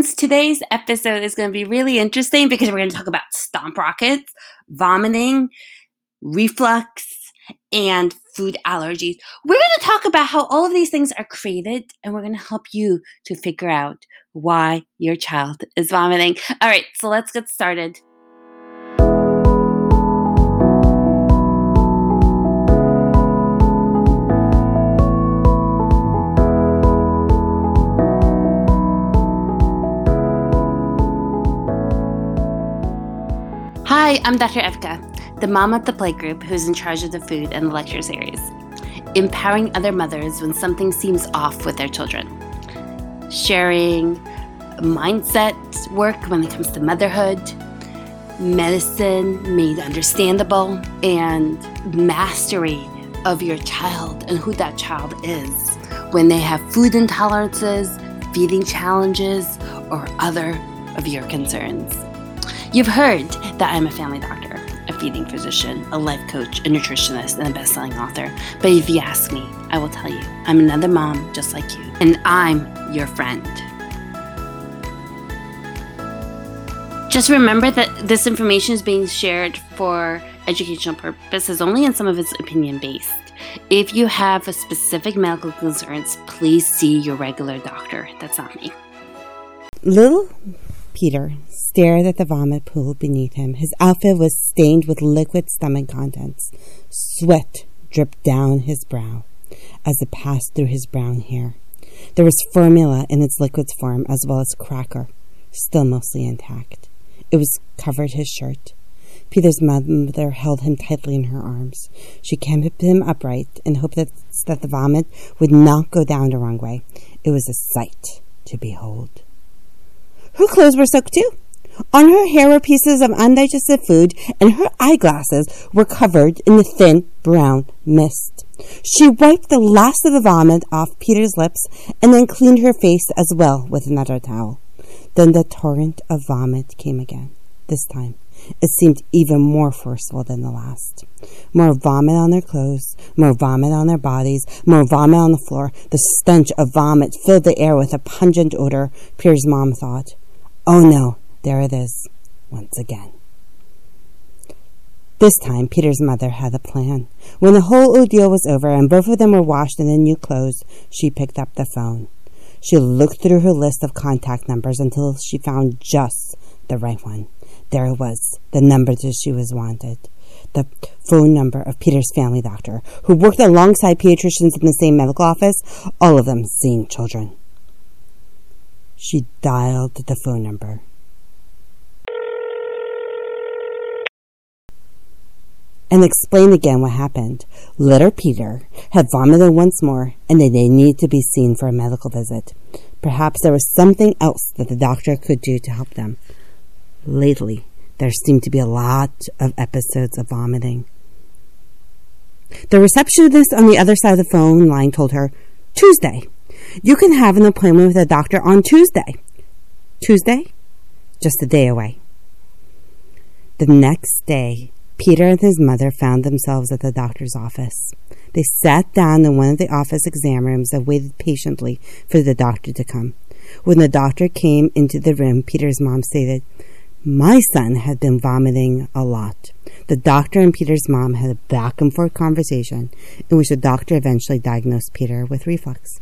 Friends. Today's episode is going to be really interesting because we're going to talk about stomp rockets, vomiting, reflux, and food allergies. We're going to talk about how all of these things are created, and we're going to help you to figure out why your child is vomiting. All right, so let's get started. I'm Dr. Evka, the mom at the playgroup who's in charge of the food and the lecture series, empowering other mothers when something seems off with their children, sharing mindset work when it comes to motherhood, medicine made understandable, and mastery of your child and who that child is when they have food intolerances, feeding challenges, or other of your concerns. You've heard that I'm a family doctor, a feeding physician, a life coach, a nutritionist, and a best-selling author. But if you ask me, I will tell you, I'm another mom just like you, and I'm your friend. Just remember that this information is being shared for educational purposes only and some of it's opinion based. If you have a specific medical concerns, please see your regular doctor. That's not me. Little Peter stared at the vomit pool beneath him. His outfit was stained with liquid stomach contents. Sweat dripped down his brow as it passed through his brown hair. There was formula in its liquid form as well as cracker, still mostly intact. It was covered his shirt. Peter's mother held him tightly in her arms. She kept him upright and hoped that, that the vomit would not go down the wrong way. It was a sight to behold. Her clothes were soaked too. On her hair were pieces of undigested food, and her eyeglasses were covered in the thin brown mist. She wiped the last of the vomit off Peter's lips and then cleaned her face as well with another towel. Then the torrent of vomit came again. This time, it seemed even more forceful than the last. More vomit on their clothes, more vomit on their bodies, more vomit on the floor. The stench of vomit filled the air with a pungent odor, Peter's mom thought. Oh no, there it is, once again. This time, Peter's mother had a plan. When the whole ordeal was over and both of them were washed in their new clothes, she picked up the phone. She looked through her list of contact numbers until she found just the right one. There it was, the number that she was wanted. The phone number of Peter's family doctor, who worked alongside pediatricians in the same medical office, all of them seeing children. She dialed the phone number. And explained again what happened. Little Peter had vomited once more, and that they needed to be seen for a medical visit. Perhaps there was something else that the doctor could do to help them. Lately, there seemed to be a lot of episodes of vomiting. The receptionist on the other side of the phone line told her, Tuesday. You can have an appointment with a doctor on Tuesday. Tuesday? Just a day away. The next day, Peter and his mother found themselves at the doctor's office. They sat down in one of the office exam rooms and waited patiently for the doctor to come. When the doctor came into the room, Peter's mom stated, My son had been vomiting a lot. The doctor and Peter's mom had a back and forth conversation in which the doctor eventually diagnosed Peter with reflux,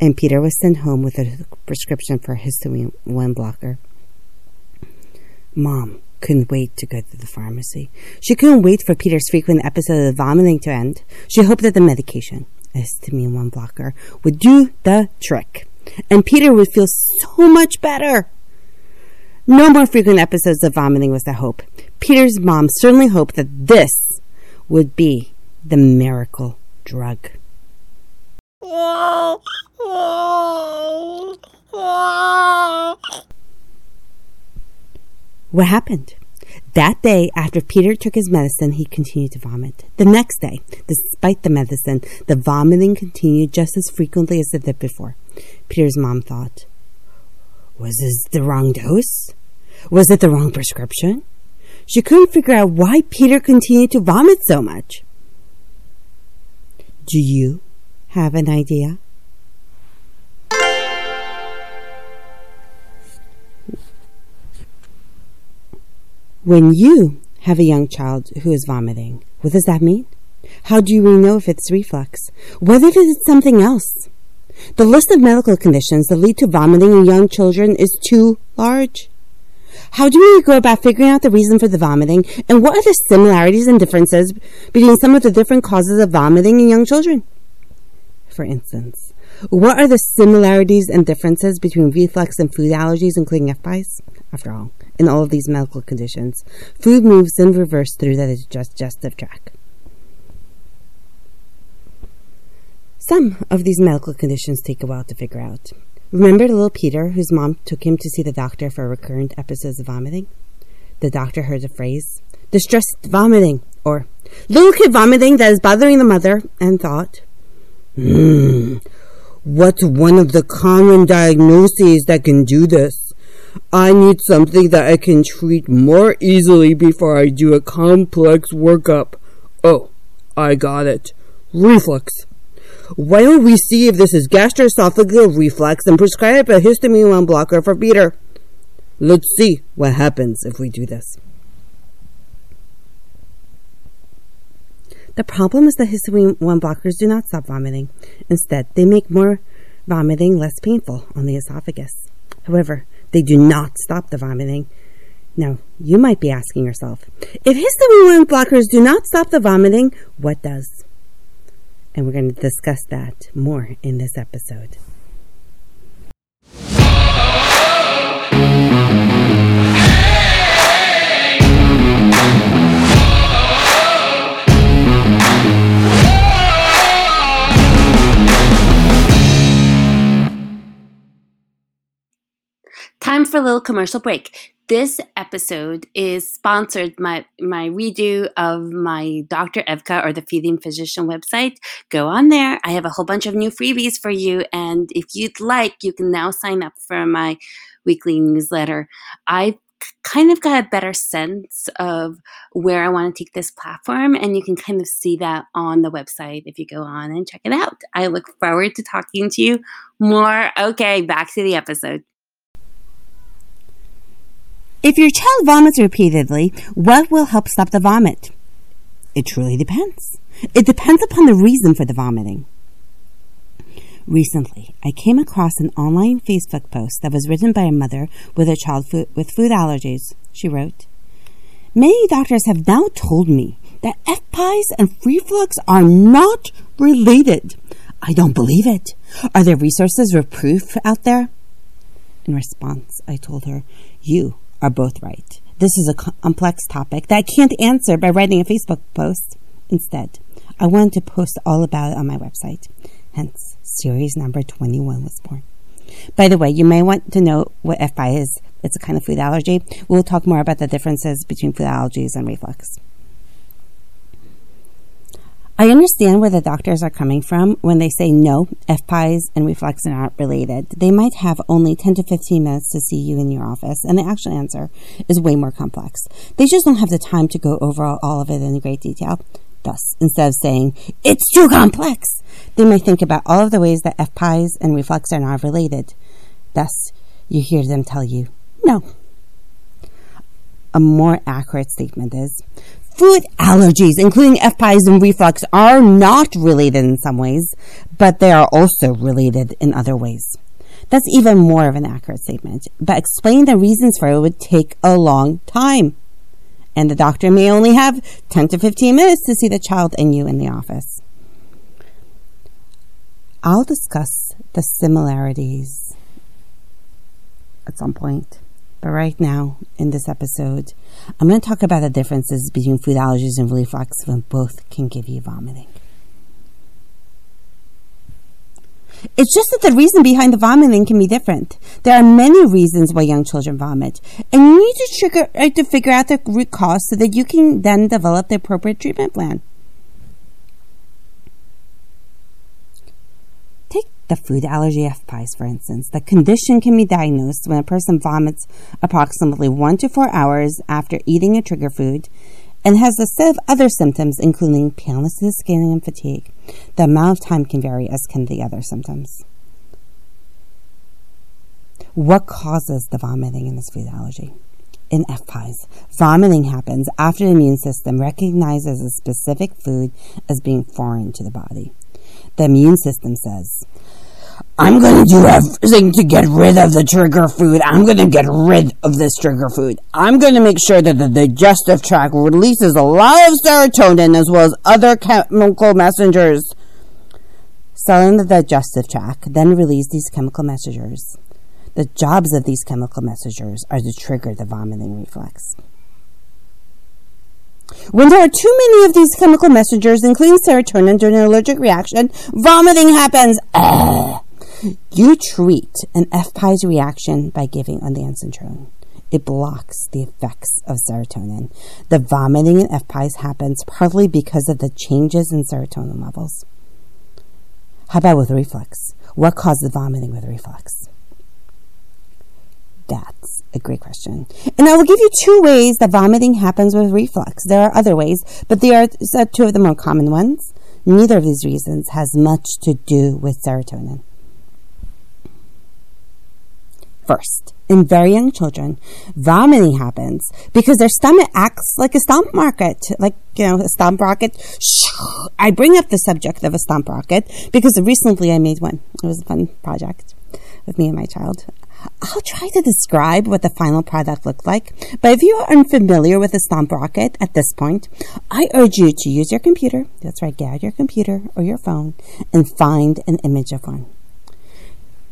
and Peter was sent home with a prescription for histamine one blocker. Mom, couldn't wait to go to the pharmacy. She couldn't wait for Peter's frequent episodes of vomiting to end. She hoped that the medication, histamine 1 blocker, would do the trick. And Peter would feel so much better. No more frequent episodes of vomiting was the hope. Peter's mom certainly hoped that this would be the miracle drug. What happened? That day, after Peter took his medicine, he continued to vomit. The next day, despite the medicine, the vomiting continued just as frequently as it did before. Peter's mom thought, Was this the wrong dose? Was it the wrong prescription? She couldn't figure out why Peter continued to vomit so much. Do you have an idea? When you have a young child who is vomiting, what does that mean? How do we know if it's reflux? What if it's something else? The list of medical conditions that lead to vomiting in young children is too large. How do we go about figuring out the reason for the vomiting, and what are the similarities and differences between some of the different causes of vomiting in young children? For instance, what are the similarities and differences between reflux and food allergies, including FPIES? After all, in all of these medical conditions, food moves in reverse through the digestive tract. Some of these medical conditions take a while to figure out. Remember little Peter, whose mom took him to see the doctor for recurrent episodes of vomiting? The doctor heard the phrase, distressed vomiting, or little kid vomiting that is bothering the mother, and thought, hmm, what's one of the common diagnoses that can do this? I need something that I can treat more easily before I do a complex workup. Oh, I got it. Reflux. Why don't we see if this is gastroesophageal reflux and prescribe a histamine 1 blocker for Peter? Let's see what happens if we do this. The problem is that histamine 1 blockers do not stop vomiting. Instead, they make more vomiting less painful on the esophagus. However, they do not stop the vomiting. Now, you might be asking yourself, if histamine blockers do not stop the vomiting, what does? and we're going to discuss that more in this episode. Time for a little commercial break. This episode is sponsored my my redo of my Dr. Evka or the Feeding Physician website. Go on there. I have a whole bunch of new freebies for you, and if you'd like, you can now sign up for my weekly newsletter. I kind of got a better sense of where I want to take this platform, and you can kind of see that on the website if you go on and check it out. I look forward to talking to you more. Okay, back to the episode. If your child vomits repeatedly, what will help stop the vomit? It truly depends. It depends upon the reason for the vomiting. Recently, I came across an online Facebook post that was written by a mother with a child food, with food allergies. She wrote, Many doctors have now told me that FPIES and reflux are not related. I don't believe it. Are there resources or proof out there? In response, I told her, You are both right. This is a complex topic that I can't answer by writing a Facebook post. Instead, I wanted to post all about it on my website. Hence, series number 21 was born. By the way, you may want to know what FPI is. It's a kind of food allergy. We'll talk more about the differences between food allergies and reflux. I understand where the doctors are coming from when they say no, FPIES and reflux are not related. They might have only 10 to 15 minutes to see you in your office, and the actual answer is way more complex. They just don't have the time to go over all of it in great detail. Thus, instead of saying, it's too complex, they may think about all of the ways that FPIES and reflux are not related. Thus, you hear them tell you, no. A more accurate statement is, Food allergies, including FPIES and reflux, are not related in some ways, but they are also related in other ways. That's even more of an accurate statement, but explaining the reasons for it would take a long time. And the doctor may only have 10 to 15 minutes to see the child and you in the office. I'll discuss the similarities at some point. But right now, in this episode, I'm going to talk about the differences between food allergies and reflux when both can give you vomiting. It's just that the reason behind the vomiting can be different. There are many reasons why young children vomit, and you need to trigger uh, to figure out the root cause so that you can then develop the appropriate treatment plan. The food allergy FPIES, for instance. The condition can be diagnosed when a person vomits approximately one to four hours after eating a trigger food and has a set of other symptoms, including paleness of the skin and fatigue. The amount of time can vary, as can the other symptoms. What causes the vomiting in this food allergy? in FPIES, vomiting happens after the immune system recognizes a specific food as being foreign to the body. The immune system says, I'm going to do everything to get rid of the trigger food. I'm going to get rid of this trigger food. I'm going to make sure that the digestive tract releases a lot of serotonin as well as other chemical messengers. Cells in the digestive tract then release these chemical messengers. The jobs of these chemical messengers are to trigger the vomiting reflex. When there are too many of these chemical messengers, including serotonin, during an allergic reaction, vomiting happens. Ugh. You treat an FPIES reaction by giving ondansetron. It blocks the effects of serotonin. The vomiting in FPIES happens partly because of the changes in serotonin levels. How about with reflux? What causes vomiting with reflux? That's a great question. And I will give you two ways that vomiting happens with reflux. There are other ways, but they are uh, two of the more common ones. Neither of these reasons has much to do with serotonin. First, in very young children, vomiting happens because their stomach acts like a stomp rocket, like, you know, a stomp rocket. I bring up the subject of a stomp rocket because recently I made one. It was a fun project with me and my child. I'll try to describe what the final product looked like, but if you are unfamiliar with a stomp rocket at this point, I urge you to use your computer. That's right, get your computer or your phone and find an image of one.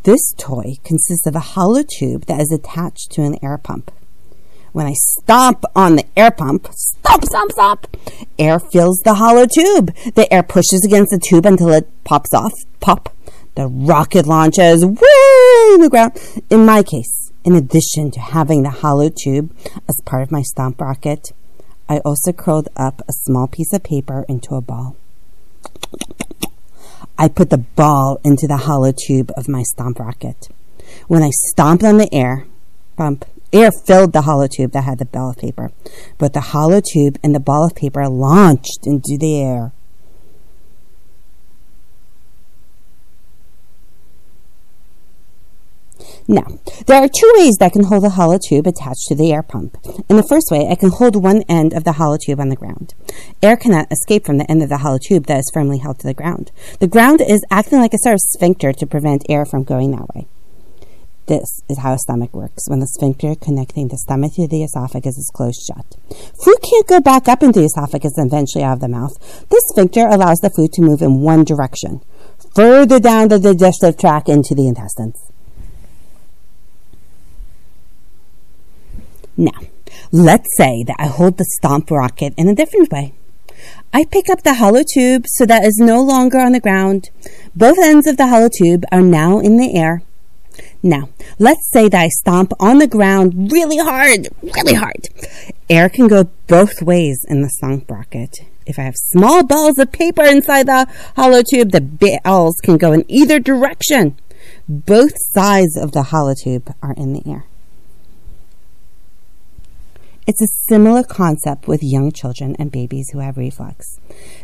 This toy consists of a hollow tube that is attached to an air pump. When I stomp on the air pump, stomp, stomp, stomp, air fills the hollow tube. The air pushes against the tube until it pops off. Pop. The rocket launches way in the ground. In my case, in addition to having the hollow tube as part of my stomp rocket, I also curled up a small piece of paper into a ball. I put the ball into the hollow tube of my stomp rocket. When I stomped on the air, bump, air filled the hollow tube that had the ball of paper. But the hollow tube and the ball of paper launched into the air. Now, there are two ways that I can hold a hollow tube attached to the air pump. In the first way, I can hold one end of the hollow tube on the ground. Air cannot escape from the end of the hollow tube that is firmly held to the ground. The ground is acting like a sort of sphincter to prevent air from going that way. This is how a stomach works when the sphincter connecting the stomach to the esophagus is closed shut. Food can't go back up into the esophagus and eventually out of the mouth. This sphincter allows the food to move in one direction, further down the digestive tract into the intestines. Now, let's say that I hold the stomp rocket in a different way. I pick up the hollow tube so that is no longer on the ground. Both ends of the hollow tube are now in the air. Now, let's say that I stomp on the ground really hard, really hard. Air can go both ways in the stomp rocket. If I have small balls of paper inside the hollow tube, the balls can go in either direction. Both sides of the hollow tube are in the air. It's a similar concept with young children and babies who have reflux.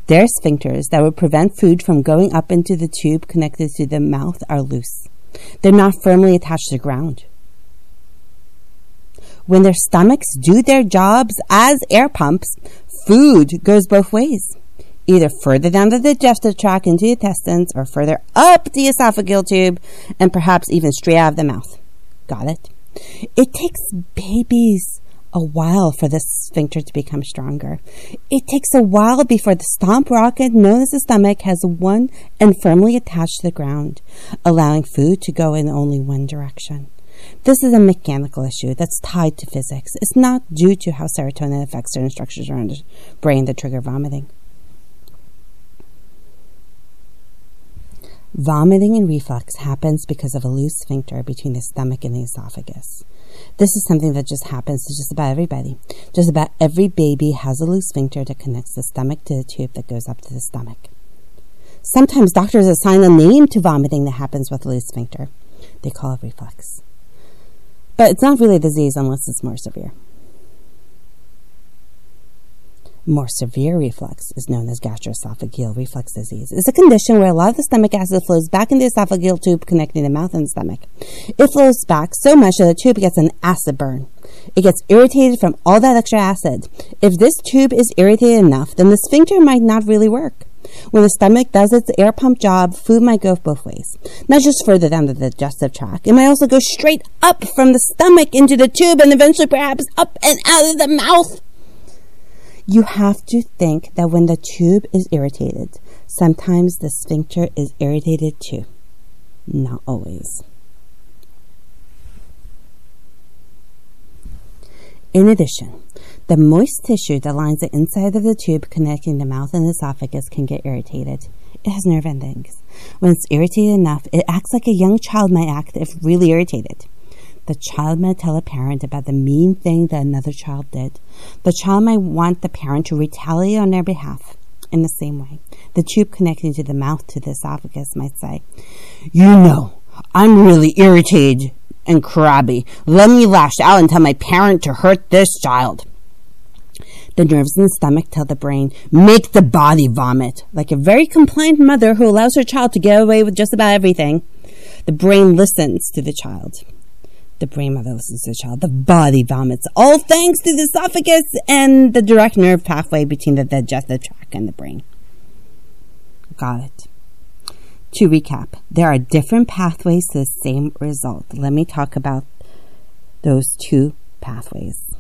Their sphincters that would prevent food from going up into the tube connected to the mouth are loose. They're not firmly attached to the ground. When their stomachs do their jobs as air pumps, food goes both ways, either further down the digestive tract into the intestines or further up the esophageal tube and perhaps even straight out of the mouth. Got it? It takes babies a while for the sphincter to become stronger. It takes a while before the stomp rocket, known as the stomach, has one and firmly attached to the ground, allowing food to go in only one direction. This is a mechanical issue that's tied to physics. It's not due to how serotonin affects certain structures around the brain that trigger vomiting. Vomiting and reflux happens because of a loose sphincter between the stomach and the esophagus. This is something that just happens to just about everybody. Just about every baby has a loose sphincter that connects the stomach to the tube that goes up to the stomach. Sometimes doctors assign a name to vomiting that happens with a loose sphincter. They call it reflux. But it's not really a disease unless it's more severe. More severe reflux is known as gastroesophageal reflux disease. It's a condition where a lot of the stomach acid flows back in the esophageal tube connecting the mouth and stomach. It flows back so much that the tube gets an acid burn. It gets irritated from all that extra acid. If this tube is irritated enough, then the sphincter might not really work. When the stomach does its air pump job, food might go both ways. Not just further down the digestive tract. It might also go straight up from the stomach into the tube and eventually perhaps up and out of the mouth. You have to think that when the tube is irritated, sometimes the sphincter is irritated too. Not always. In addition, the moist tissue that lines the inside of the tube connecting the mouth and esophagus can get irritated. It has nerve endings. When it's irritated enough, it acts like a young child might act if really irritated. The child might tell a parent about the mean thing that another child did. The child might want the parent to retaliate on their behalf. In the same way, the tube connecting to the mouth to the esophagus might say, You know, I'm really irritated and crabby. Let me lash out and tell my parent to hurt this child. The nerves in the stomach tell the brain, make the body vomit. Like a very compliant mother who allows her child to get away with just about everything, the brain listens to the child. The brain mother listens to the child. The body vomits, all thanks to the esophagus and the direct nerve pathway between the digestive tract and the brain. Got it. To recap, there are different pathways to the same result. Let me talk about those two pathways.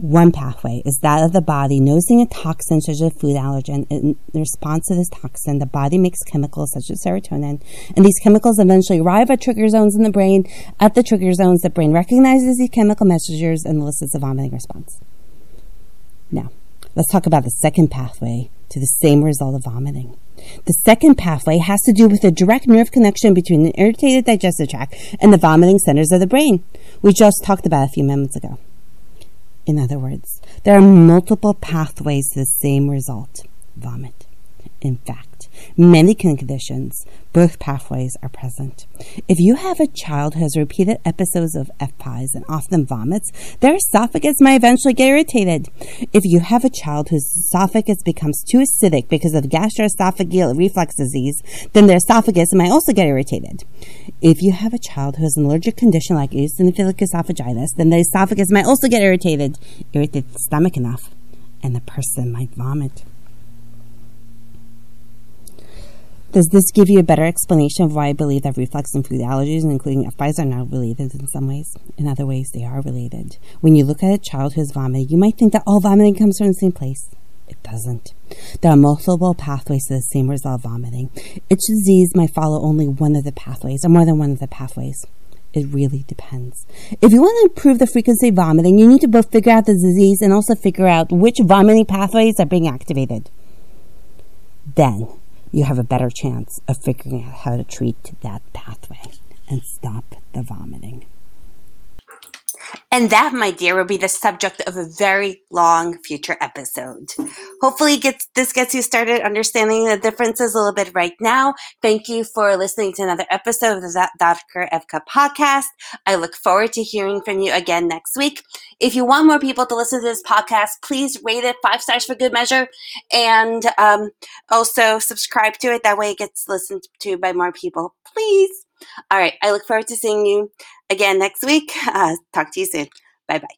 One pathway is that of the body noticing a toxin such as a food allergen. In response to this toxin, the body makes chemicals such as serotonin, and these chemicals eventually arrive at trigger zones in the brain. At the trigger zones, the brain recognizes these chemical messengers and elicits a vomiting response. Now, let's talk about the second pathway to the same result of vomiting. The second pathway has to do with the direct nerve connection between the irritated digestive tract and the vomiting centers of the brain. We just talked about a few moments ago. In other words, there are multiple pathways to the same result vomit. In fact, many conditions, both pathways are present. If you have a child who has repeated episodes of FPIES and often vomits, their esophagus might eventually get irritated. If you have a child whose esophagus becomes too acidic because of gastroesophageal reflux disease, then their esophagus might also get irritated. If you have a child who has an allergic condition like eosinophilic esophagitis, then the esophagus might also get irritated, irritate the stomach enough, and the person might vomit. Does this give you a better explanation of why I believe that reflux and food allergies, including FPIES, are not related in some ways? In other ways, they are related. When you look at a child who has vomited, you might think that all vomiting comes from the same place. It doesn't. There are multiple pathways to the same result of vomiting. Each disease might follow only one of the pathways, or more than one of the pathways. It really depends. If you want to improve the frequency of vomiting, you need to both figure out the disease and also figure out which vomiting pathways are being activated. Then, you have a better chance of figuring out how to treat that pathway and stop the vomiting. And that, my dear, will be the subject of a very long future episode. Hopefully, gets, this gets you started understanding the differences a little bit right now. Thank you for listening to another episode of the Dr. Evka podcast. I look forward to hearing from you again next week. If you want more people to listen to this podcast, please rate it five stars for good measure and um, also subscribe to it. That way, it gets listened to by more people. Please. All right. I look forward to seeing you again next week. Uh, talk to you soon. Bye bye.